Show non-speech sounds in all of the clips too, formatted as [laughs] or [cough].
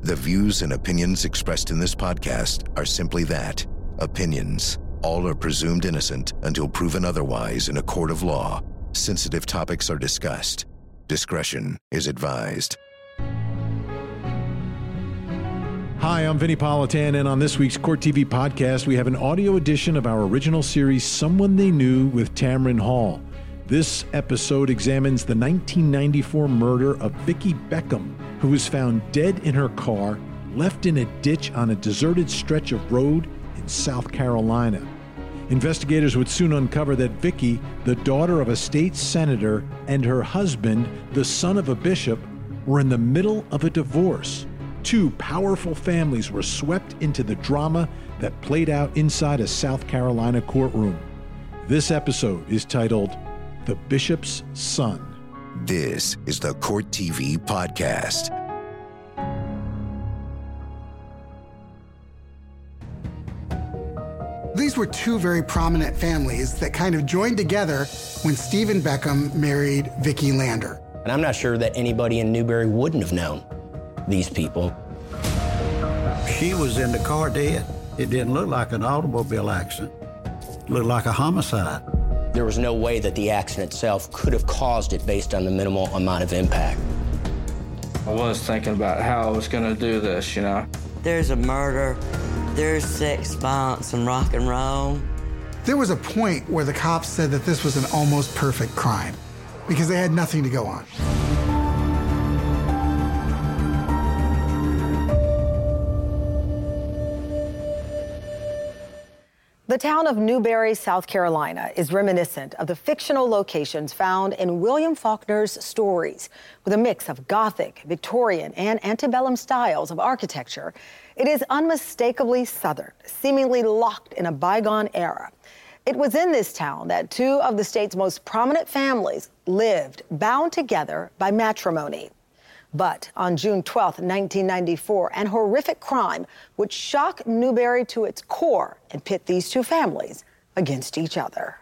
The views and opinions expressed in this podcast are simply that opinions. All are presumed innocent until proven otherwise in a court of law. Sensitive topics are discussed. Discretion is advised. Hi, I'm Vinnie Politan, and on this week's Court TV podcast, we have an audio edition of our original series, Someone They Knew with Tamron Hall. This episode examines the 1994 murder of Vicki Beckham, who was found dead in her car, left in a ditch on a deserted stretch of road in South Carolina. Investigators would soon uncover that Vicki, the daughter of a state senator, and her husband, the son of a bishop, were in the middle of a divorce. Two powerful families were swept into the drama that played out inside a South Carolina courtroom. This episode is titled The Bishop's Son. This is the Court TV podcast. These were two very prominent families that kind of joined together when Stephen Beckham married Vicki Lander. And I'm not sure that anybody in Newberry wouldn't have known these people. She was in the car dead. It didn't look like an automobile accident. It looked like a homicide. There was no way that the accident itself could have caused it based on the minimal amount of impact. I was thinking about how I was going to do this, you know. There's a murder, there's sex, violence, and rock and roll. There was a point where the cops said that this was an almost perfect crime because they had nothing to go on. The town of Newberry, South Carolina is reminiscent of the fictional locations found in William Faulkner's stories. With a mix of Gothic, Victorian, and antebellum styles of architecture, it is unmistakably Southern, seemingly locked in a bygone era. It was in this town that two of the state's most prominent families lived, bound together by matrimony. But on June 12, 1994, an horrific crime would shock Newberry to its core and pit these two families against each other.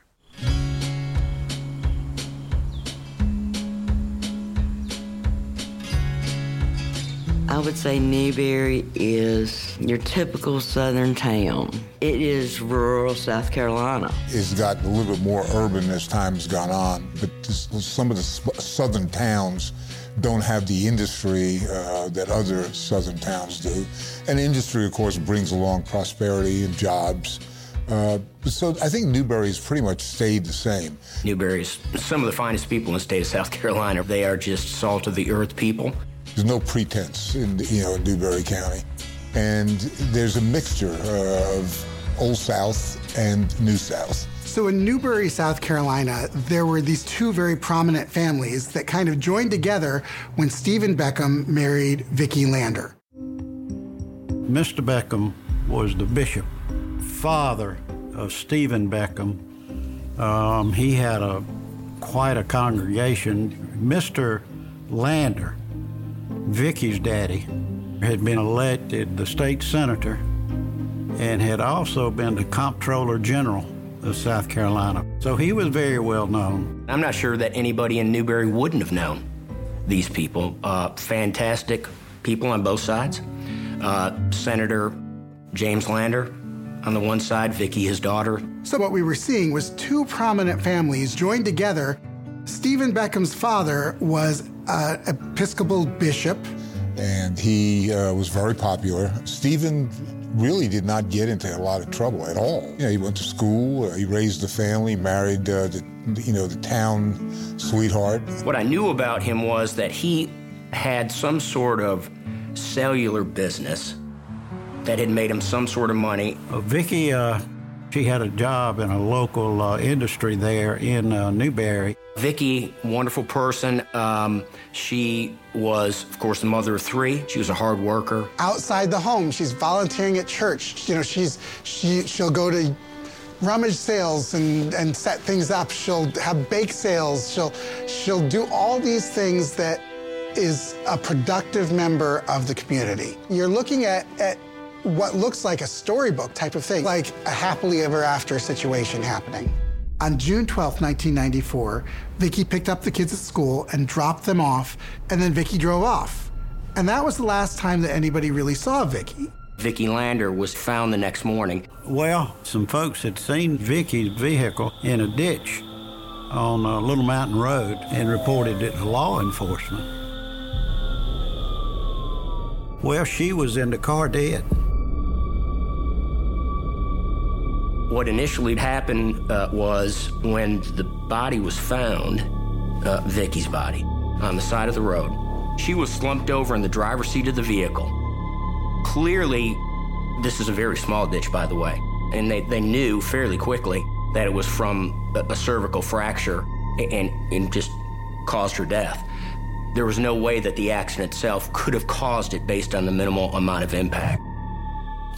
I would say Newberry is your typical southern town. It is rural South Carolina. It's gotten a little bit more urban as time has gone on, but this, some of the southern towns don't have the industry uh, that other southern towns do. And industry, of course, brings along prosperity and jobs. Uh, so I think Newberry's pretty much stayed the same. Newberry's some of the finest people in the state of South Carolina. They are just salt of the earth people. There's no pretense in you know Newberry County, and there's a mixture uh, of Old South and New South. So in Newberry, South Carolina, there were these two very prominent families that kind of joined together when Stephen Beckham married Vicki Lander. Mr. Beckham was the bishop, father of Stephen Beckham. Um, he had a quite a congregation. Mr. Lander, Vicki's daddy, had been elected the state senator and had also been the comptroller general of South Carolina. So he was very well known. I'm not sure that anybody in Newberry wouldn't have known these people. Uh, fantastic people on both sides. Uh, Senator James Lander on the one side, Vicki, his daughter. So what we were seeing was two prominent families joined together. Stephen Beckham's father was an Episcopal bishop. And he uh, was very popular. Stephen really did not get into a lot of trouble at all. You know, he went to school, uh, he raised a family, married uh, the, you know, the town sweetheart. What I knew about him was that he had some sort of cellular business that had made him some sort of money. Uh, Vicki, uh, she had a job in a local uh, industry there in uh, Newberry. Vicki, wonderful person. Um, she was, of course, the mother of three. She was a hard worker. Outside the home, she's volunteering at church. You know, she's she she'll go to rummage sales and, and set things up. She'll have bake sales. She'll she'll do all these things that is a productive member of the community. You're looking at, at what looks like a storybook type of thing, like a happily ever after situation happening. On June 12, 1994, Vicki picked up the kids at school and dropped them off, and then Vicki drove off. And that was the last time that anybody really saw Vicki. Vicki Lander was found the next morning. Well, some folks had seen Vicki's vehicle in a ditch on a Little Mountain Road and reported it to law enforcement. Well, she was in the car dead. What initially happened uh, was when the body was found, uh, Vicki's body, on the side of the road, she was slumped over in the driver's seat of the vehicle. Clearly, this is a very small ditch, by the way, and they, they knew fairly quickly that it was from a, a cervical fracture and, and just caused her death. There was no way that the accident itself could have caused it based on the minimal amount of impact.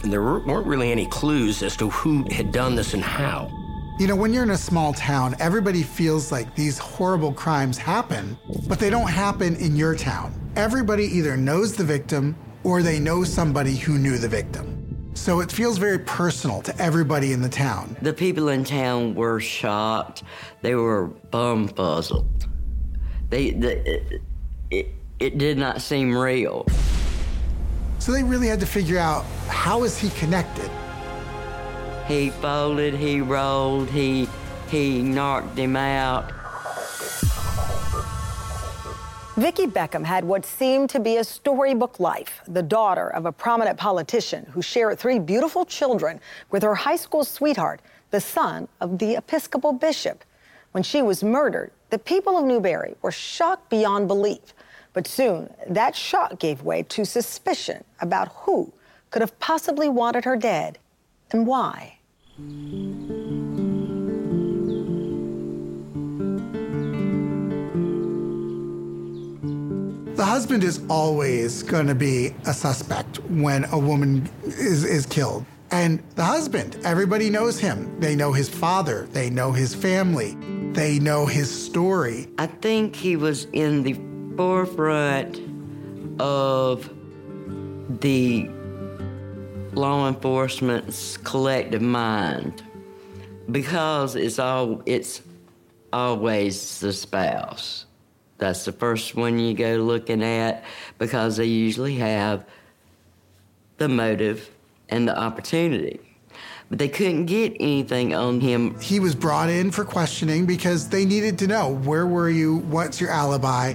And there weren't really any clues as to who had done this and how. You know, when you're in a small town, everybody feels like these horrible crimes happen, but they don't happen in your town. Everybody either knows the victim or they know somebody who knew the victim. So it feels very personal to everybody in the town. The people in town were shocked. They were bumfuzzled. They, they it, it, it did not seem real. So they really had to figure out how is he connected? He folded, he rolled, he he knocked him out. Vicki Beckham had what seemed to be a storybook life, the daughter of a prominent politician who shared three beautiful children with her high school sweetheart, the son of the Episcopal bishop. When she was murdered, the people of Newberry were shocked beyond belief. But soon, that shock gave way to suspicion about who could have possibly wanted her dead and why. The husband is always going to be a suspect when a woman is, is killed. And the husband, everybody knows him. They know his father, they know his family, they know his story. I think he was in the forefront of the law enforcement's collective mind because it's all it's always the spouse. That's the first one you go looking at because they usually have the motive and the opportunity. But they couldn't get anything on him. He was brought in for questioning because they needed to know where were you, what's your alibi,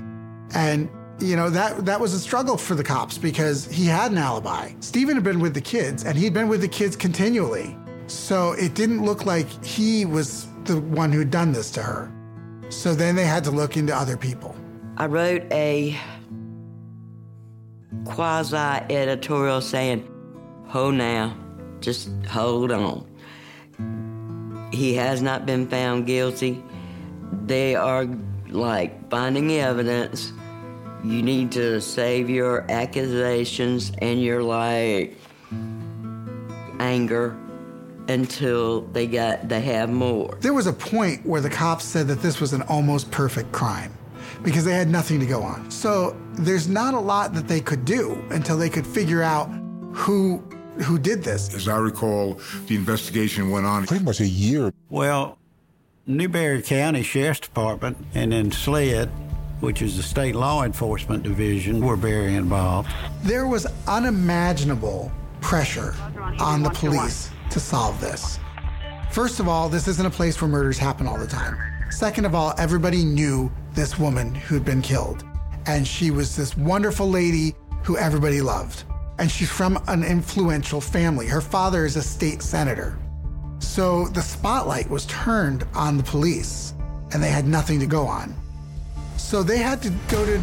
and you know that that was a struggle for the cops because he had an alibi. Stephen had been with the kids, and he'd been with the kids continually, so it didn't look like he was the one who'd done this to her. So then they had to look into other people. I wrote a quasi editorial saying, Hold now, just hold on. He has not been found guilty. They are like finding evidence. You need to save your accusations and your like anger until they got they have more. There was a point where the cops said that this was an almost perfect crime because they had nothing to go on. So there's not a lot that they could do until they could figure out who who did this. As I recall, the investigation went on pretty much a year. Well, Newberry County Sheriff's Department and then SLED, which is the state law enforcement division, were very involved. There was unimaginable pressure on the police to solve this. First of all, this isn't a place where murders happen all the time. Second of all, everybody knew this woman who'd been killed. And she was this wonderful lady who everybody loved. And she's from an influential family. Her father is a state senator. So the spotlight was turned on the police, and they had nothing to go on. So they had to go to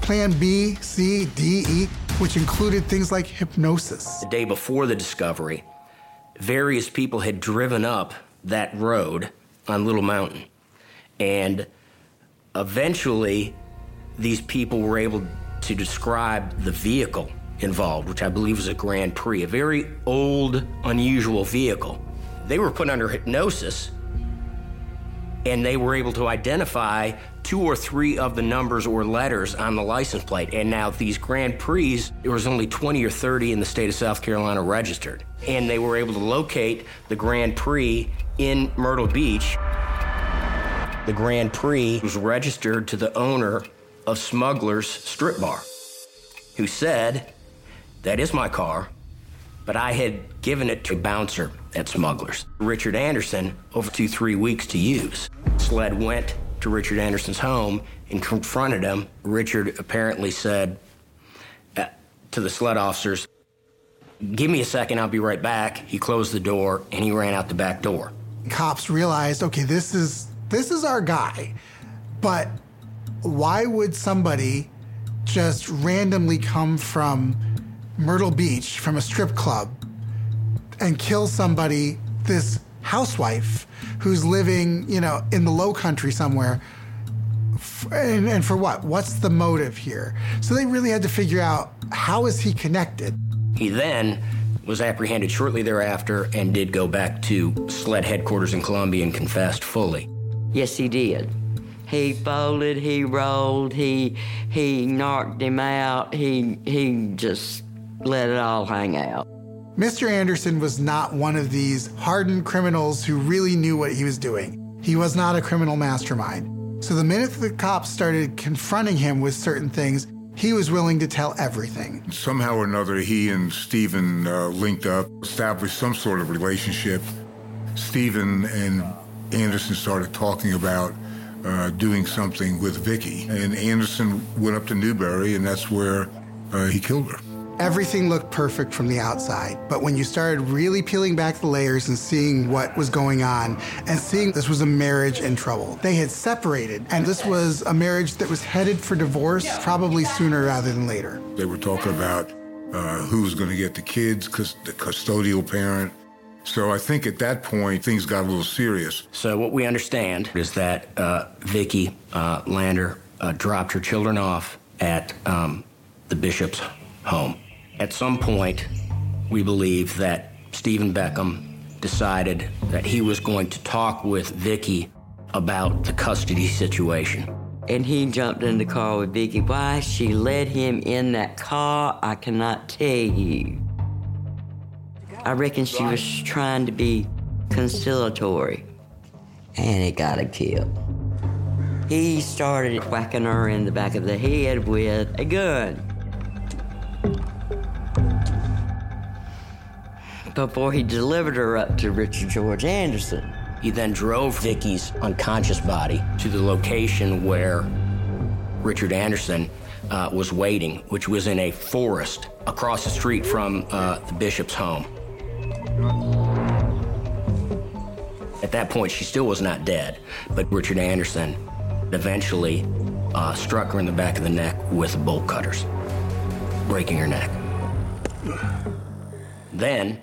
plan B, C, D, E, which included things like hypnosis. The day before the discovery, various people had driven up that road on Little Mountain. And eventually, these people were able to describe the vehicle involved, which I believe was a Grand Prix, a very old, unusual vehicle. They were put under hypnosis and they were able to identify two or three of the numbers or letters on the license plate. And now these Grand Prix, there was only 20 or 30 in the state of South Carolina registered. And they were able to locate the Grand Prix in Myrtle Beach. The Grand Prix was registered to the owner of Smuggler's Strip Bar. who said, That is my car, but I had given it to a bouncer at Smugglers, Richard Anderson, over two, three weeks to use. SLED went to Richard Anderson's home and confronted him. Richard apparently said uh, to the SLED officers, Give me a second, I'll be right back. He closed the door and he ran out the back door. Cops realized, okay, this is this is our guy. But why would somebody just randomly come from Myrtle Beach from a strip club and kill somebody, this housewife who's living, you know, in the low country somewhere? And, and for what? What's the motive here? So they really had to figure out how is he connected? He then was apprehended shortly thereafter and did go back to SLED headquarters in Columbia and confessed fully. Yes, he did. He folded, he rolled, he he knocked him out. He he just let it all hang out. Mr. Anderson was not one of these hardened criminals who really knew what he was doing. He was not a criminal mastermind. So the minute the cops started confronting him with certain things, he was willing to tell everything. Somehow or another, he and Stephen uh, linked up, established some sort of relationship. Stephen and Anderson started talking about uh, doing something with Vicki, and Anderson went up to Newberry, and that's where uh, he killed her. Everything looked perfect from the outside, but when you started really peeling back the layers and seeing what was going on and seeing this was a marriage in trouble, they had separated, and this was a marriage that was headed for divorce probably sooner rather than later. They were talking about uh, who was going to get the kids, because the custodial parent. So I think at that point things got a little serious. So what we understand is that uh, Vicki uh, Lander uh, dropped her children off at um, the bishop's home. At some point, we believe that Stephen Beckham decided that he was going to talk with Vicki about the custody situation. And he jumped in the car with Vicki. Why she let him in that car, I cannot tell you. I reckon she was trying to be conciliatory. And it got a kill. He started whacking her in the back of the head with a gun. Before he delivered her up to Richard George Anderson. He then drove Vicki's unconscious body to the location where Richard Anderson uh, was waiting, which was in a forest across the street from uh, the bishop's home. At that point, she still was not dead, but Richard Anderson eventually uh, struck her in the back of the neck with bolt cutters, breaking her neck. Then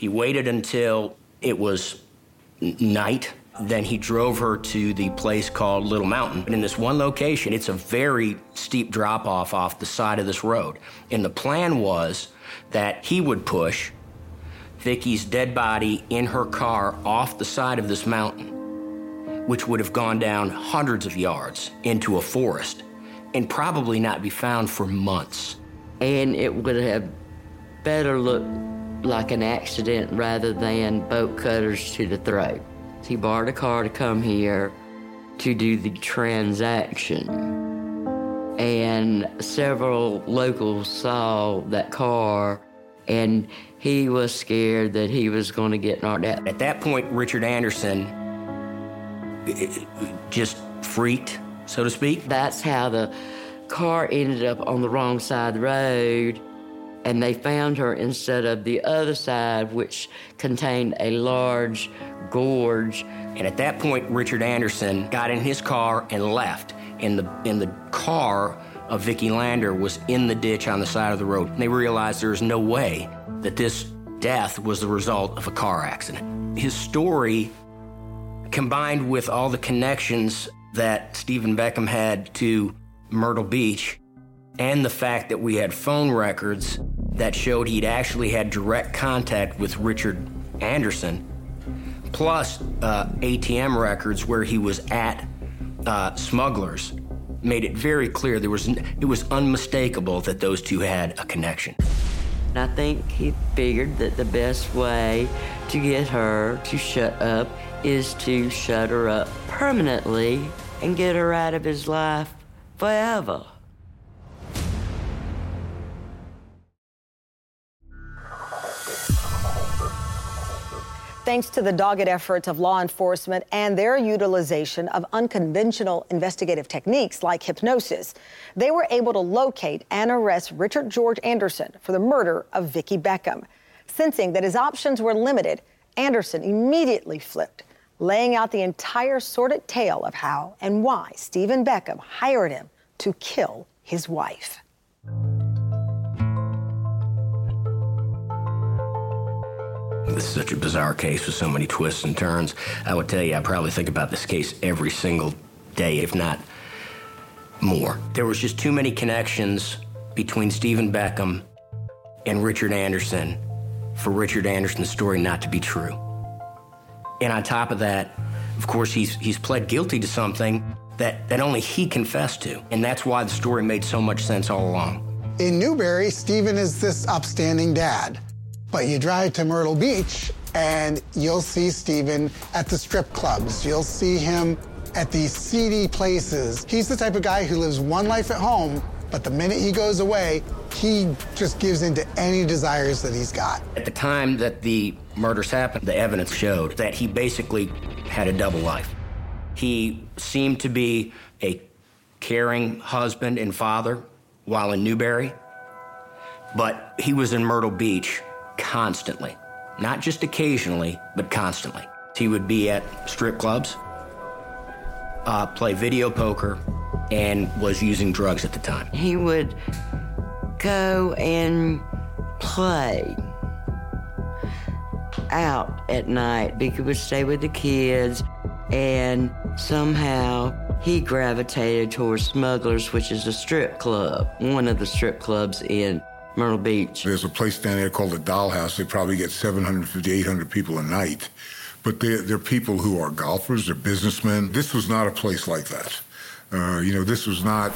he waited until it was night. Then he drove her to the place called Little Mountain. And in this one location, it's a very steep drop off off the side of this road. And the plan was that he would push Vicki's dead body in her car off the side of this mountain, which would have gone down hundreds of yards into a forest and probably not be found for months. And it would have better looked like an accident rather than boat cutters to the throat. He borrowed a car to come here to do the transaction. And several locals saw that car, and he was scared that he was going to get knocked out. At that point, Richard Anderson eh, just freaked, so to speak. That's how the car ended up on the wrong side of the road and they found her instead of the other side, which contained a large gorge. And at that point, Richard Anderson got in his car and left. And the, and the car of Vicki Lander was in the ditch on the side of the road. And they realized there was no way that this death was the result of a car accident. His story, combined with all the connections that Stephen Beckham had to Myrtle Beach, and the fact that we had phone records that showed he'd actually had direct contact with Richard Anderson, plus uh, ATM records where he was at uh, smugglers, made it very clear there was it was unmistakable that those two had a connection. I think he figured that the best way to get her to shut up is to shut her up permanently and get her out of his life forever. Thanks to the dogged efforts of law enforcement and their utilization of unconventional investigative techniques like hypnosis, they were able to locate and arrest Richard George Anderson for the murder of Vicki Beckham. Sensing that his options were limited, Anderson immediately flipped, laying out the entire sordid tale of how and why Stephen Beckham hired him to kill his wife. This is such a bizarre case with so many twists and turns. I would tell you, I probably think about this case every single day, if not more. There was just too many connections between Stephen Beckham and Richard Anderson for Richard Anderson's story not to be true. And on top of that, of course, he's, he's pled guilty to something that, that only he confessed to. And that's why the story made so much sense all along. In Newberry, Stephen is this upstanding dad. But you drive to Myrtle Beach and you'll see Stephen at the strip clubs. You'll see him at these seedy places. He's the type of guy who lives one life at home, but the minute he goes away, he just gives into any desires that he's got. At the time that the murders happened, the evidence showed that he basically had a double life. He seemed to be a caring husband and father while in Newberry, but he was in Myrtle Beach constantly. Not just occasionally, but constantly. He would be at strip clubs, uh, play video poker, and was using drugs at the time. He would go and play out at night. Because he would stay with the kids, and somehow he gravitated towards Smugglers, which is a strip club, one of the strip clubs in Myrtle Beach. There's a place down there called the Dollhouse. They probably get 750, 800 people a night. But they're, they're people who are golfers, they're businessmen. This was not a place like that. Uh, you know, this was not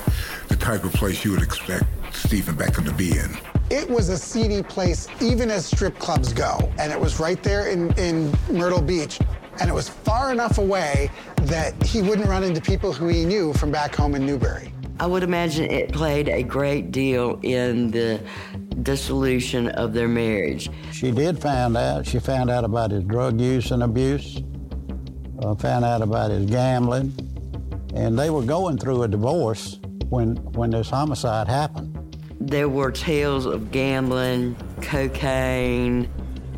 the type of place you would expect Stephen Beckham to be in. It was a seedy place, even as strip clubs go. And it was right there in, in Myrtle Beach. And it was far enough away that he wouldn't run into people who he knew from back home in Newberry. I would imagine it played a great deal in the dissolution of their marriage. She did find out. She found out about his drug use and abuse, uh, found out about his gambling, and they were going through a divorce when, when this homicide happened. There were tales of gambling, cocaine,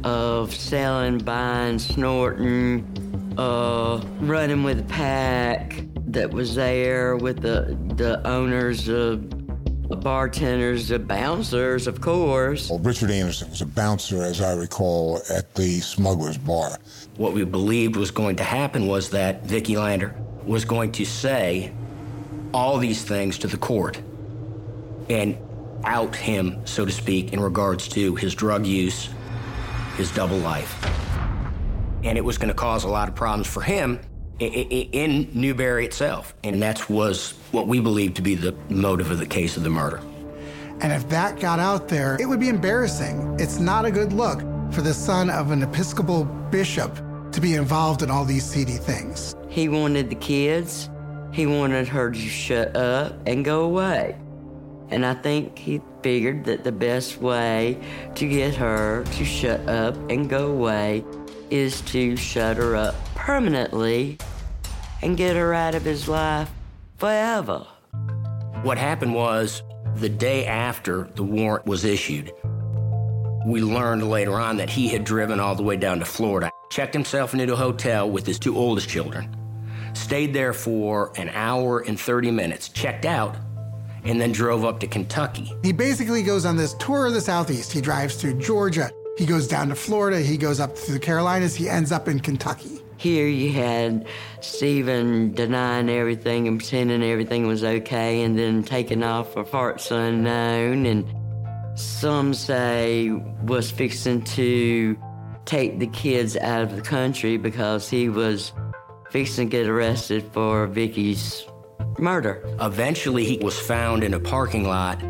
of selling, buying, snorting, uh, running with a pack that was there with the, the owners, the bartenders, the bouncers, of course. Well, Richard Anderson was a bouncer, as I recall, at the Smuggler's Bar. What we believed was going to happen was that Vicki Lander was going to say all these things to the court and out him, so to speak, in regards to his drug use, his double life. And it was going to cause a lot of problems for him in Newberry itself. And that was what we believe to be the motive of the case of the murder. And if that got out there, it would be embarrassing. It's not a good look for the son of an Episcopal bishop to be involved in all these seedy things. He wanted the kids, he wanted her to shut up and go away. And I think he figured that the best way to get her to shut up and go away is to shut her up permanently and get her out of his life forever. What happened was the day after the warrant was issued, we learned later on that he had driven all the way down to Florida, checked himself into a hotel with his two oldest children, stayed there for an hour and 30 minutes, checked out, and then drove up to Kentucky. He basically goes on this tour of the Southeast. He drives through Georgia, he goes down to Florida, he goes up to the Carolinas, he ends up in Kentucky. Here you had Stephen denying everything and pretending everything was okay and then taking off for parts unknown. And some say was fixing to take the kids out of the country because he was fixing to get arrested for Vicki's murder. Eventually, he was found in a parking lot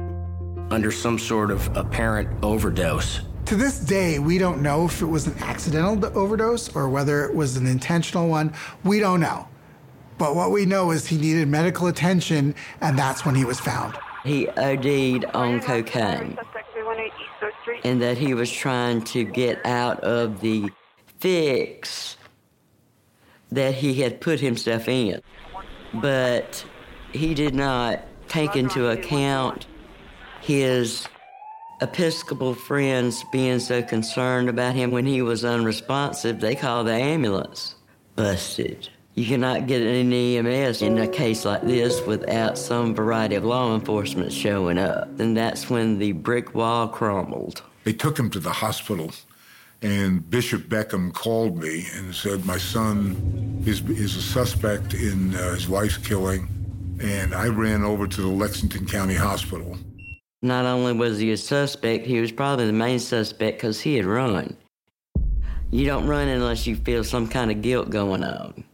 under some sort of apparent overdose. To this day, we don't know if it was an accidental overdose or whether it was an intentional one. We don't know. But what we know is he needed medical attention, and that's when he was found. He OD'd on cocaine, and that he was trying to get out of the fix that he had put himself in. But he did not take into account his Episcopal friends being so concerned about him when he was unresponsive, they called the ambulance. Busted. You cannot get an EMS in a case like this without some variety of law enforcement showing up. And that's when the brick wall crumbled. They took him to the hospital, and Bishop Beckham called me and said, My son is, is a suspect in uh, his wife's killing. And I ran over to the Lexington County Hospital. Not only was he a suspect, he was probably the main suspect because he had run. You don't run unless you feel some kind of guilt going on.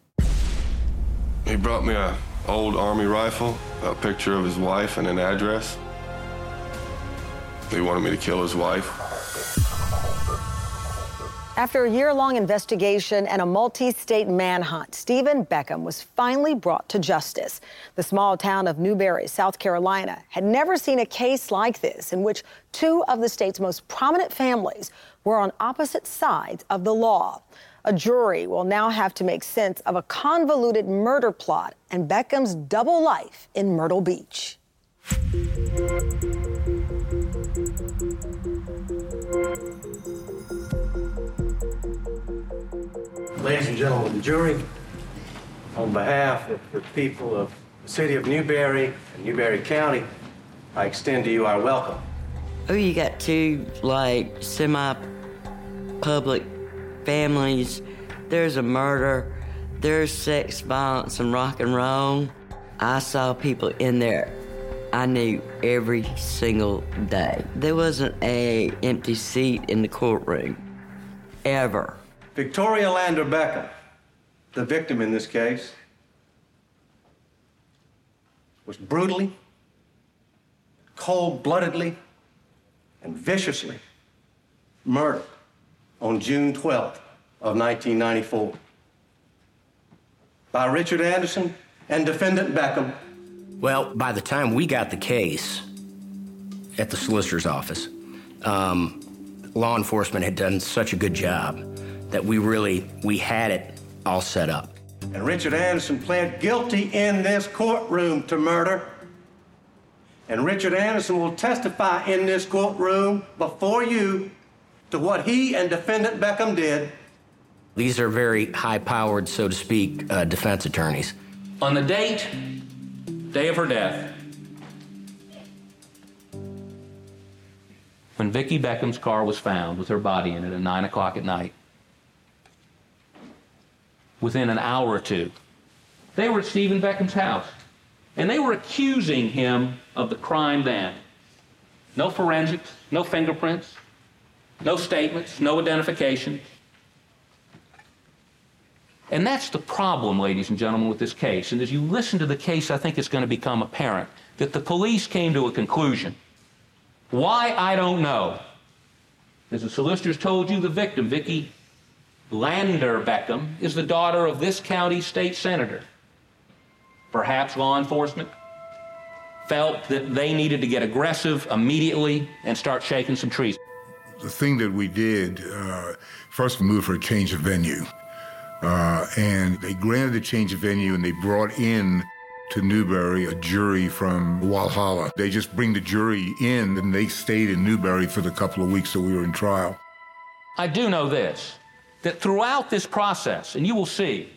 He brought me a old army rifle, a picture of his wife, and an address. He wanted me to kill his wife. After a year long investigation and a multi state manhunt, Stephen Beckham was finally brought to justice. The small town of Newberry, South Carolina, had never seen a case like this in which two of the state's most prominent families were on opposite sides of the law. A jury will now have to make sense of a convoluted murder plot and Beckham's double life in Myrtle Beach. Ladies and gentlemen of the jury, on behalf of the people of the city of Newberry and Newberry County, I extend to you our welcome. Oh, you got two, like, semi public families. There's a murder, there's sex, violence, and rock and roll. I saw people in there I knew every single day. There wasn't a empty seat in the courtroom. Ever. Victoria Lander Beckham, the victim in this case, was brutally, cold bloodedly, and viciously murdered on June 12th of 1994 by Richard Anderson and defendant Beckham. Well, by the time we got the case at the solicitor's office, um, law enforcement had done such a good job that we really we had it all set up. And Richard Anderson pled guilty in this courtroom to murder. And Richard Anderson will testify in this courtroom before you to what he and defendant Beckham did. These are very high powered, so to speak, uh, defense attorneys. On the date, day of her death, when Vicki Beckham's car was found with her body in it at 9 o'clock at night, within an hour or two. They were at Stephen Beckham's house, and they were accusing him of the crime then. No forensics, no fingerprints, no statements, no identification. And that's the problem, ladies and gentlemen, with this case. And as you listen to the case, I think it's going to become apparent that the police came to a conclusion. Why, I don't know. As the solicitors told you, the victim, Vicki Lander Beckham is the daughter of this county state senator. Perhaps law enforcement felt that they needed to get aggressive immediately and start shaking some trees. The thing that we did, uh, first we moved for a change of venue. Uh, and they granted a change of venue and they brought in to Newberry a jury from Walhalla. They just bring the jury in and they stayed in Newberry for the couple of weeks that we were in trial. I do know this that throughout this process, and you will see,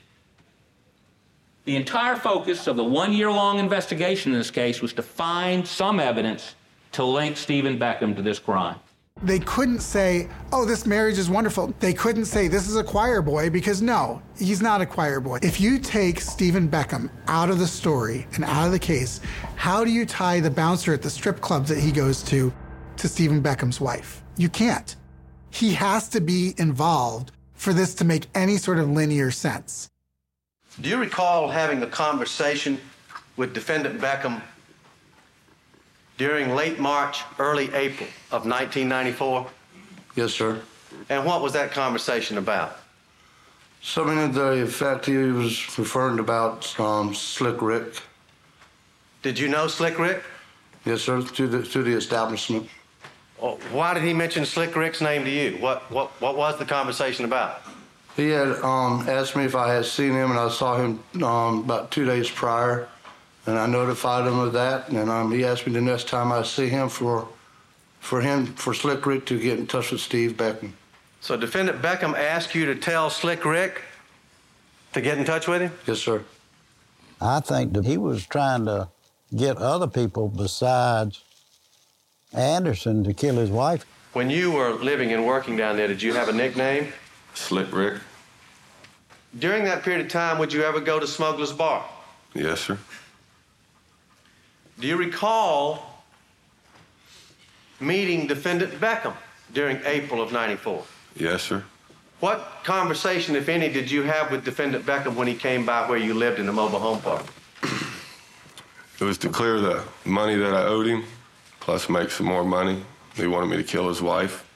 the entire focus of the one year long investigation in this case was to find some evidence to link Stephen Beckham to this crime. They couldn't say, oh, this marriage is wonderful. They couldn't say, this is a choir boy, because no, he's not a choir boy. If you take Stephen Beckham out of the story and out of the case, how do you tie the bouncer at the strip club that he goes to to Stephen Beckham's wife? You can't. He has to be involved for this to make any sort of linear sense. Do you recall having a conversation with defendant Beckham during late March, early April of 1994? Yes, sir. And what was that conversation about? Something to the effect he was referring about um, Slick Rick. Did you know Slick Rick? Yes, sir, to the, to the establishment. Well, why did he mention Slick Rick's name to you? What, what, what was the conversation about? He had um, asked me if I had seen him, and I saw him um, about two days prior, and I notified him of that. And um, he asked me the next time I see him for, for him for Slick Rick to get in touch with Steve Beckham. So defendant Beckham asked you to tell Slick Rick to get in touch with him? Yes, sir. I think that he was trying to get other people besides Anderson to kill his wife. When you were living and working down there, did you have a nickname? Slick Rick? During that period of time, would you ever go to Smuggler's Bar? Yes, sir. Do you recall meeting defendant Beckham during April of 94? Yes, sir. What conversation, if any, did you have with defendant Beckham when he came by where you lived in the mobile home park? It was to clear the money that I owed him, plus make some more money. He wanted me to kill his wife.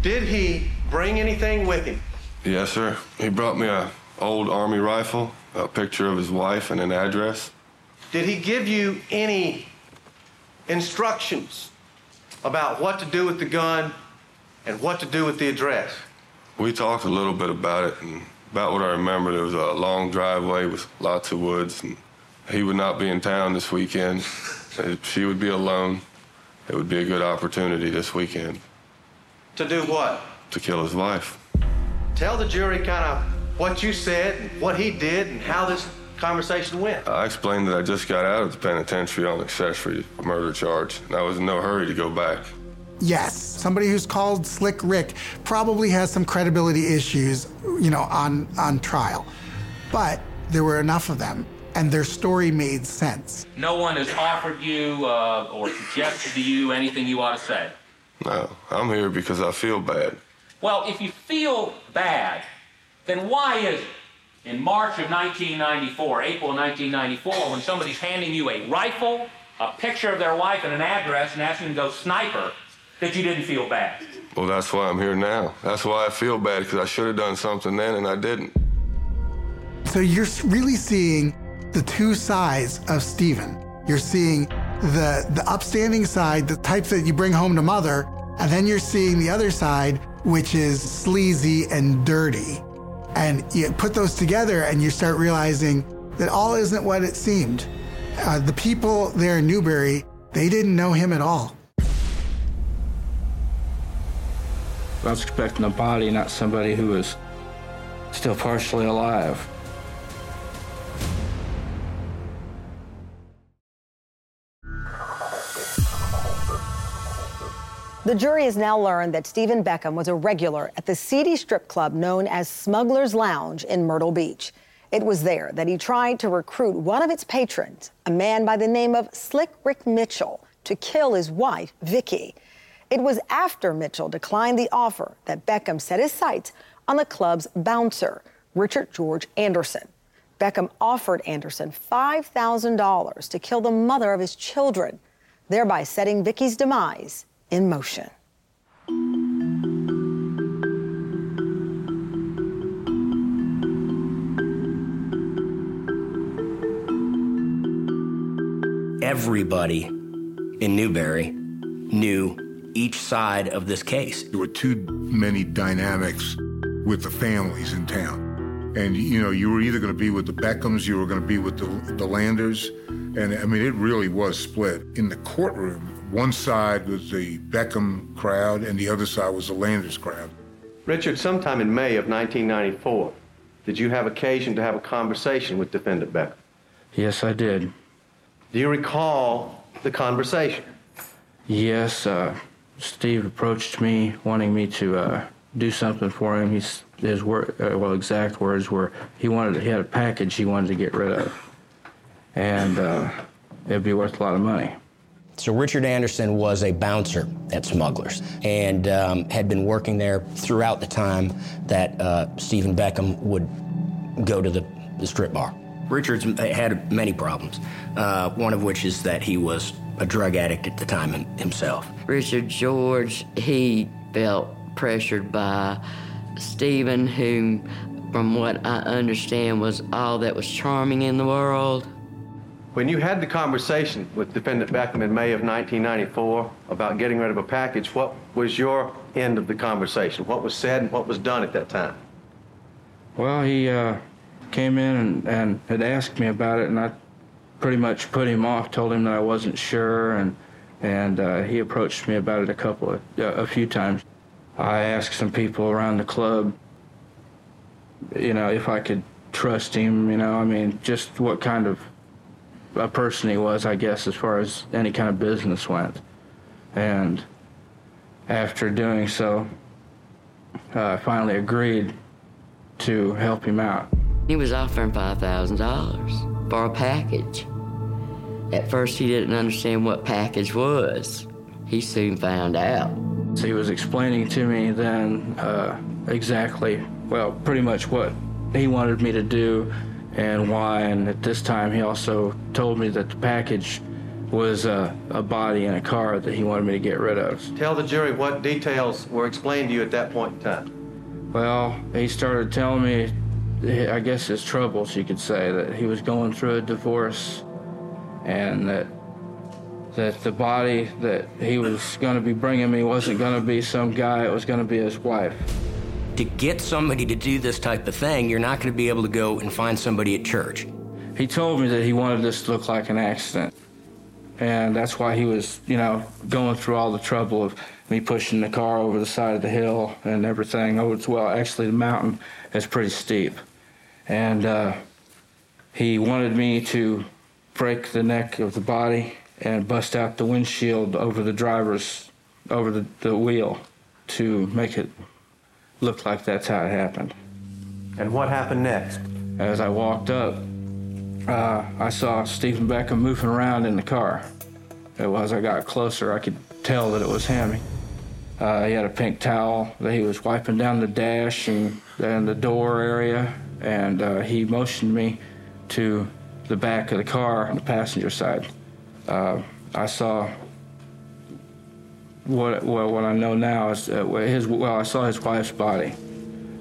Did he bring anything with him? Yes, sir. He brought me a old army rifle, a picture of his wife, and an address. Did he give you any instructions about what to do with the gun and what to do with the address? We talked a little bit about it, and about what I remember, there was a long driveway with lots of woods, and he would not be in town this weekend. [laughs] she would be alone. It would be a good opportunity this weekend. To do what? To kill his wife. Tell the jury kind of what you said, and what he did, and how this conversation went. I explained that I just got out of the penitentiary on accessory murder charge, and I was in no hurry to go back. Yes, somebody who's called Slick Rick probably has some credibility issues, you know, on on trial. But there were enough of them, and their story made sense. No one has offered you uh, or suggested to you anything you ought to say. No, I'm here because I feel bad. Well, if you feel bad, then why is it in March of 1994, April of 1994, when somebody's handing you a rifle, a picture of their wife, and an address and asking them to go sniper, that you didn't feel bad? Well, that's why I'm here now. That's why I feel bad because I should have done something then and I didn't. So you're really seeing the two sides of Stephen. You're seeing the the upstanding side, the types that you bring home to mother, and then you're seeing the other side, which is sleazy and dirty. And you put those together and you start realizing that all isn't what it seemed. Uh, the people there in Newberry, they didn't know him at all. I was expecting a body, not somebody who was still partially alive. The jury has now learned that Stephen Beckham was a regular at the seedy strip club known as Smuggler's Lounge in Myrtle Beach. It was there that he tried to recruit one of its patrons, a man by the name of Slick Rick Mitchell, to kill his wife, Vicki. It was after Mitchell declined the offer that Beckham set his sights on the club's bouncer, Richard George Anderson. Beckham offered Anderson $5,000 to kill the mother of his children, thereby setting Vicki's demise in motion. Everybody in Newberry knew each side of this case. There were too many dynamics with the families in town. And, you know, you were either going to be with the Beckhams, you were going to be with the, the Landers. And, I mean, it really was split. In the courtroom, one side was the Beckham crowd, and the other side was the Landers crowd. Richard, sometime in May of 1994, did you have occasion to have a conversation with defendant Beckham? Yes, I did. Do you recall the conversation? Yes, uh, Steve approached me wanting me to uh, do something for him. He's, his word, uh, well, exact words were he wanted he had a package he wanted to get rid of, and uh, it'd be worth a lot of money. So Richard Anderson was a bouncer at Smugglers and um, had been working there throughout the time that uh, Stephen Beckham would go to the, the strip bar. Richard's had many problems, uh, one of which is that he was a drug addict at the time himself. Richard George, he felt pressured by Stephen, whom, from what I understand, was all that was charming in the world. When you had the conversation with defendant Beckham in May of 1994 about getting rid of a package, what was your end of the conversation? What was said and what was done at that time? Well, he uh, came in and, and had asked me about it, and I pretty much put him off. Told him that I wasn't sure, and and uh, he approached me about it a couple of uh, a few times. I asked some people around the club, you know, if I could trust him. You know, I mean, just what kind of a person he was, I guess, as far as any kind of business went. And after doing so, uh, I finally agreed to help him out. He was offering $5,000 for a package. At first, he didn't understand what package was. He soon found out. So he was explaining to me then uh, exactly, well, pretty much what he wanted me to do and why. And at this time, he also told me that the package was uh, a body in a car that he wanted me to get rid of. Tell the jury what details were explained to you at that point in time. Well, he started telling me, I guess his troubles, you could say, that he was going through a divorce and that that the body that he was going to be bringing me wasn't going to be some guy, it was going to be his wife. To get somebody to do this type of thing, you're not going to be able to go and find somebody at church. He told me that he wanted this to look like an accident. And that's why he was, you know, going through all the trouble of me pushing the car over the side of the hill and everything. Oh, it's well, actually, the mountain is pretty steep. And uh, he wanted me to break the neck of the body and bust out the windshield over the driver's, over the, the wheel to make it look like that's how it happened. And what happened next? As I walked up, uh, I saw Stephen Beckham moving around in the car. As I got closer, I could tell that it was him. Uh, he had a pink towel that he was wiping down the dash and, and the door area, and uh, he motioned me to the back of the car on the passenger side. Uh, I saw what well what I know now is uh, his well I saw his wife's body.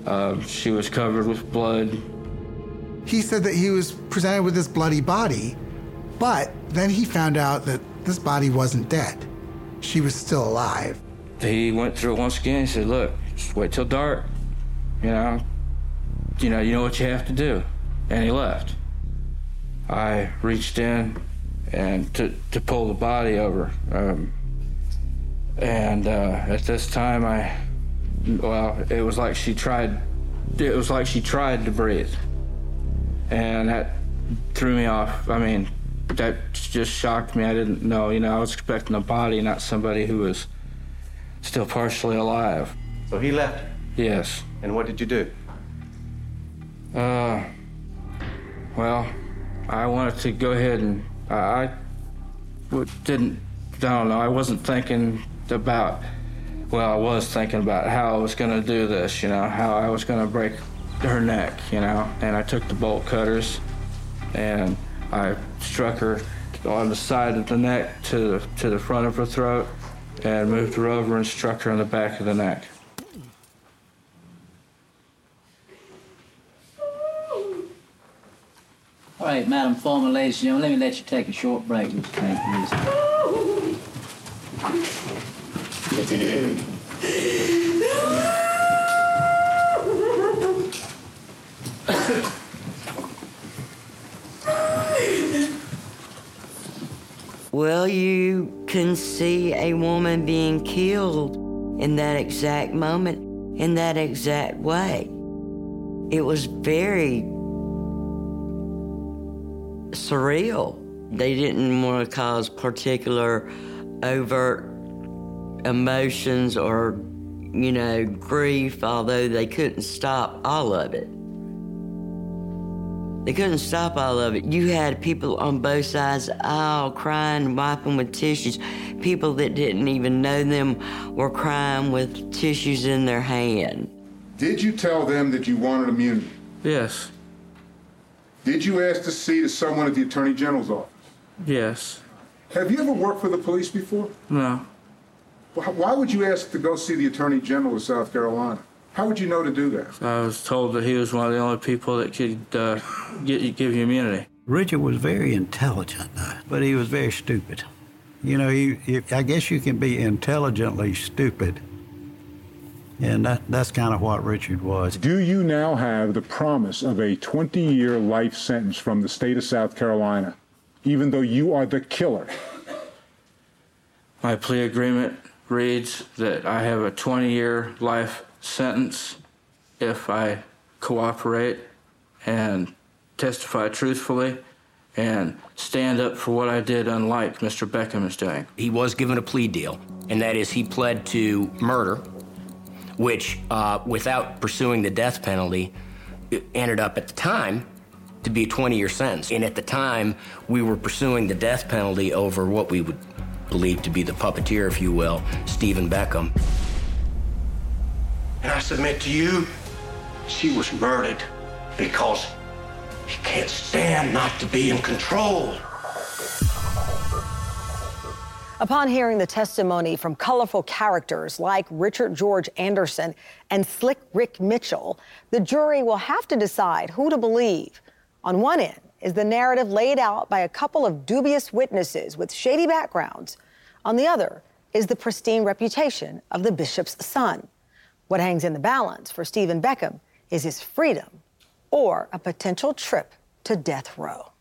Uh, she was covered with blood. He said that he was presented with this bloody body, but then he found out that this body wasn't dead. She was still alive. He went through it once again. He said, "Look, just wait till dark. You know, you know, you know what you have to do." And he left. I reached in and to, to pull the body over. Um, and uh, at this time, I, well, it was like she tried, it was like she tried to breathe. And that threw me off. I mean, that just shocked me. I didn't know, you know, I was expecting a body, not somebody who was still partially alive. So he left? Yes. And what did you do? Uh, well, I wanted to go ahead and I didn't, I don't know, I wasn't thinking about, well, I was thinking about how I was going to do this, you know, how I was going to break her neck, you know, and I took the bolt cutters and I struck her on the side of the neck to the, to the front of her throat and moved her over and struck her in the back of the neck. All right, Madam Foreman, ladies and gentlemen, let me let you take a short break. [laughs] Well, you can see a woman being killed in that exact moment, in that exact way. It was very surreal. They didn't want to cause particular overt emotions or, you know, grief, although they couldn't stop all of it. They couldn't stop all of it. You had people on both sides all the aisle crying, wiping with tissues. People that didn't even know them were crying with tissues in their hand. Did you tell them that you wanted immunity? Yes. Did you ask to see to someone at the Attorney General's office? Yes. Have you ever worked for the police before? No. Why would you ask to go see the Attorney General of South Carolina? How would you know to do that? I was told that he was one of the only people that could uh, get, give you immunity. Richard was very intelligent, but he was very stupid. You know, he, he, I guess you can be intelligently stupid. And that, that's kind of what Richard was. Do you now have the promise of a 20 year life sentence from the state of South Carolina, even though you are the killer? My plea agreement reads that I have a 20 year life sentence if I cooperate and testify truthfully and stand up for what I did, unlike Mr. Beckham is doing. He was given a plea deal, and that is he pled to murder, which, uh, without pursuing the death penalty, ended up at the time to be a 20 year sentence. And at the time, we were pursuing the death penalty over what we would believe to be the puppeteer, if you will, Stephen Beckham. And I submit to you, she was murdered because he can't stand not to be in control. Upon hearing the testimony from colorful characters like Richard George Anderson and Slick Rick Mitchell, the jury will have to decide who to believe. On one end is the narrative laid out by a couple of dubious witnesses with shady backgrounds. On the other is the pristine reputation of the bishop's son. What hangs in the balance for Stephen Beckham is his freedom or a potential trip to death row.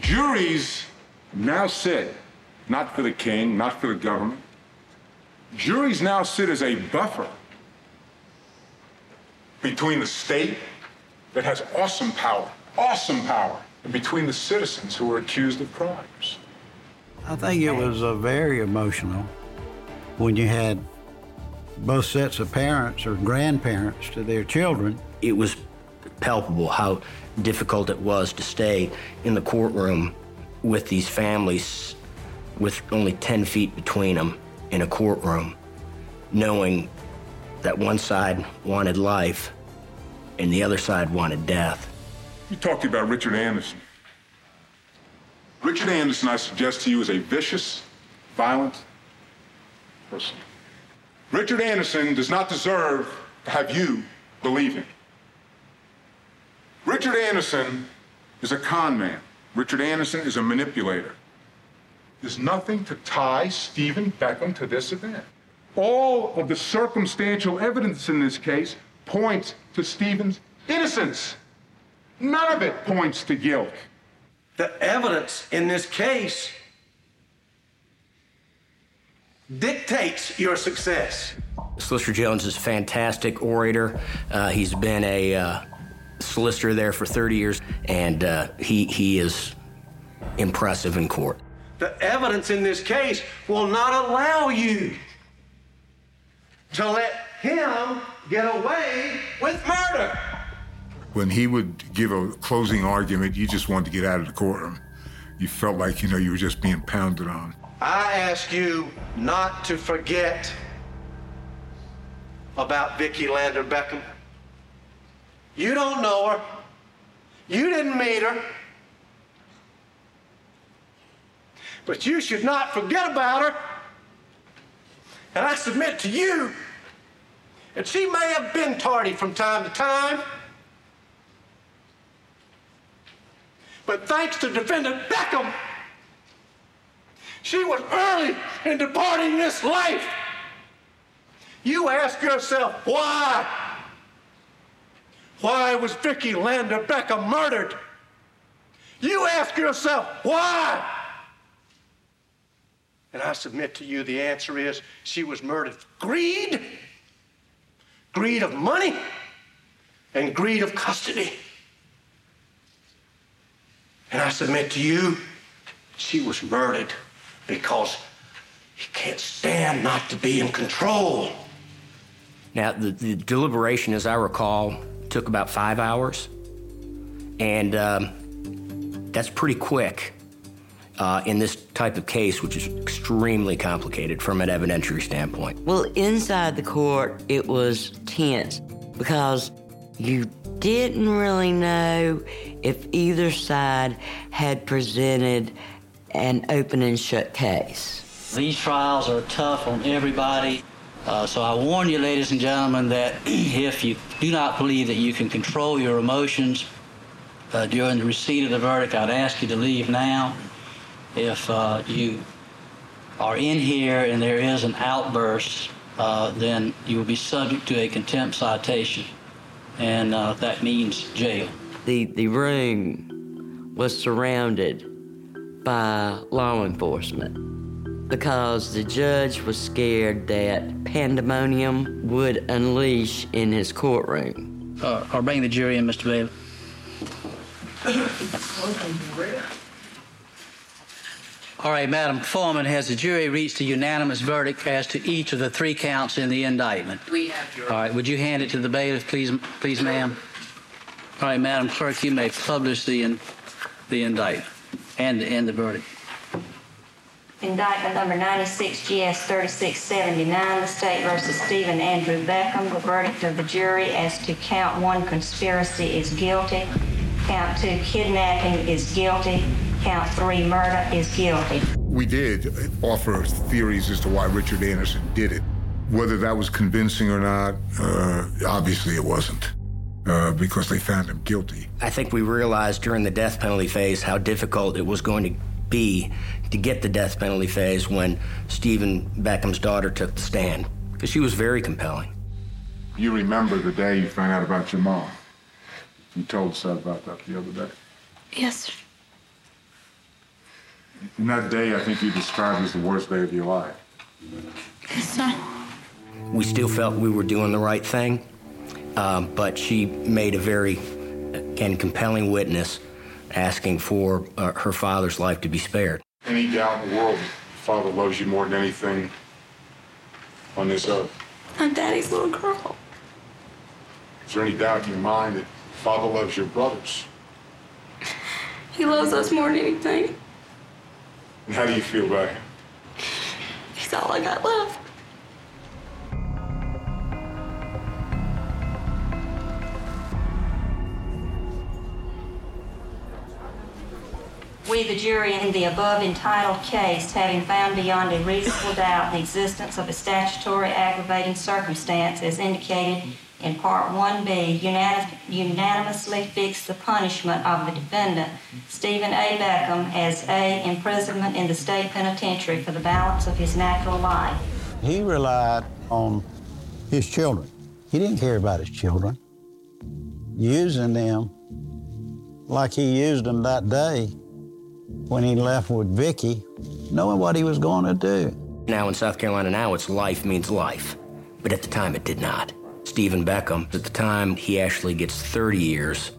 Juries now sit not for the king, not for the government. Juries now sit as a buffer between the state that has awesome power, awesome power, and between the citizens who are accused of crimes. I think it was uh, very emotional when you had both sets of parents or grandparents to their children. It was palpable how difficult it was to stay in the courtroom with these families with only 10 feet between them in a courtroom, knowing that one side wanted life and the other side wanted death. Let me talk to you about Richard Anderson. Richard Anderson, I suggest to you, is a vicious, violent person. Richard Anderson does not deserve to have you believe him. Richard Anderson is a con man. Richard Anderson is a manipulator. There's nothing to tie Stephen Beckham to this event. All of the circumstantial evidence in this case points to Stephen's innocence. None of it points to guilt. The evidence in this case dictates your success. Solicitor Jones is a fantastic orator. Uh, he's been a uh, solicitor there for 30 years, and uh, he, he is impressive in court. The evidence in this case will not allow you to let him get away with murder. When he would give a closing argument, you just wanted to get out of the courtroom. You felt like, you know, you were just being pounded on. I ask you not to forget about Vicki Lander Beckham. You don't know her. You didn't meet her. But you should not forget about her. And I submit to you that she may have been tardy from time to time. But thanks to defendant Beckham, she was early in departing this life. You ask yourself, why? Why was Vicki Lander Beckham murdered? You ask yourself, why? And I submit to you the answer is she was murdered. For greed, greed of money, and greed of custody. And I submit to you, she was murdered because he can't stand not to be in control. Now, the, the deliberation, as I recall, took about five hours, and um, that's pretty quick uh, in this type of case, which is extremely complicated from an evidentiary standpoint. Well, inside the court, it was tense because you didn't really know if either side had presented an open and shut case. These trials are tough on everybody. Uh, so I warn you, ladies and gentlemen, that [clears throat] if you do not believe that you can control your emotions, uh, during the receipt of the verdict, I'd ask you to leave now. If uh, you are in here and there is an outburst, uh, then you will be subject to a contempt citation, and uh, that means jail. The, the room was surrounded by law enforcement because the judge was scared that pandemonium would unleash in his courtroom. Uh, or bring the jury in, Mr. Bailey. [coughs] All right, Madam Foreman, has the jury reached a unanimous verdict as to each of the three counts in the indictment? We have, Your All right, would you hand it to the bailiff, please, please, ma'am? All right, Madam Clerk, you may publish the, in, the indictment and, and the verdict. Indictment number 96 GS 3679, the state versus Stephen Andrew Beckham. The verdict of the jury as to count one conspiracy is guilty. Count two kidnapping is guilty. Count three murder is guilty. We did offer theories as to why Richard Anderson did it. Whether that was convincing or not, uh, obviously it wasn't, uh, because they found him guilty. I think we realized during the death penalty phase how difficult it was going to be to get the death penalty phase when Stephen Beckham's daughter took the stand, because she was very compelling. You remember the day you found out about your mom. You told us about that the other day. Yes, sir. And that day, I think you described as the worst day of your life. Yes, sir. We still felt we were doing the right thing, um, but she made a very, again, compelling witness asking for uh, her father's life to be spared. Any doubt in the world, Father loves you more than anything on this earth. I'm Daddy's little girl. Is there any doubt in your mind that Father loves your brothers? He loves us more than anything. And how do you feel about him? He's all I got left. We, the jury, in the above entitled case, having found beyond a reasonable doubt the existence of a statutory aggravating circumstance as indicated in Part 1B, unanim- unanimously fix the punishment of the defendant, Stephen A. Beckham, as A, imprisonment in the state penitentiary for the balance of his natural life. He relied on his children. He didn't care about his children. Using them like he used them that day when he left with Vicki, knowing what he was going to do. Now in South Carolina, now it's life means life, but at the time it did not. Stephen Beckham, at the time he actually gets 30 years.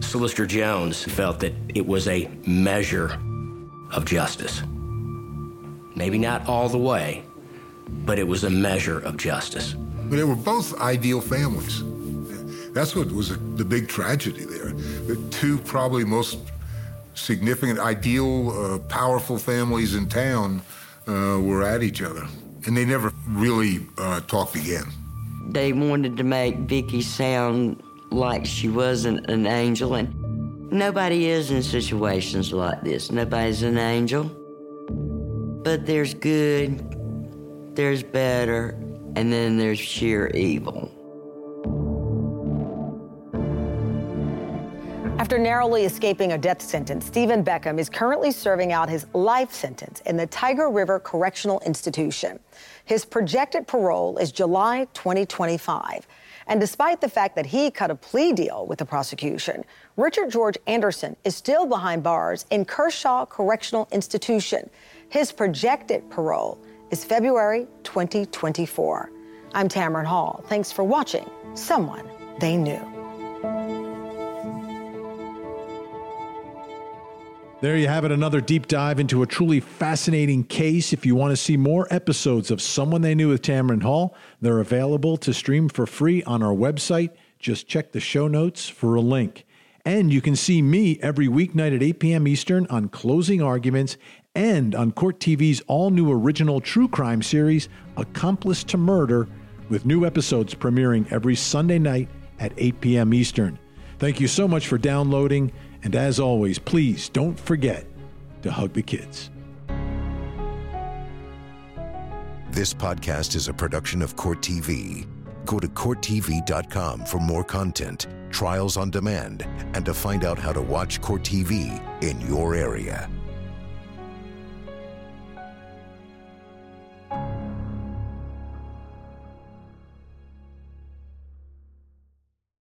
Solicitor Jones felt that it was a measure of justice. Maybe not all the way, but it was a measure of justice. But they were both ideal families. That's what was the big tragedy there. The two probably most significant, ideal, uh, powerful families in town uh, were at each other. And they never really uh, talked again. They wanted to make Vicki sound like she wasn't an angel, and nobody is in situations like this. Nobody's an angel. But there's good, there's better, and then there's sheer evil. After narrowly escaping a death sentence, Stephen Beckham is currently serving out his life sentence in the Tiger River Correctional Institution. His projected parole is July 2025. And despite the fact that he cut a plea deal with the prosecution, Richard George Anderson is still behind bars in Kershaw Correctional Institution. His projected parole is February 2024. I'm Tamron Hall. Thanks for watching Someone They Knew. There you have it, another deep dive into a truly fascinating case. If you want to see more episodes of Someone They Knew with Tamron Hall, they're available to stream for free on our website. Just check the show notes for a link. And you can see me every weeknight at 8 p.m. Eastern on Closing Arguments and on Court TV's all new original true crime series, Accomplice to Murder, with new episodes premiering every Sunday night at 8 p.m. Eastern. Thank you so much for downloading. And as always, please don't forget to hug the kids. This podcast is a production of Court TV. Go to CourtTV.com for more content, trials on demand, and to find out how to watch Court TV in your area.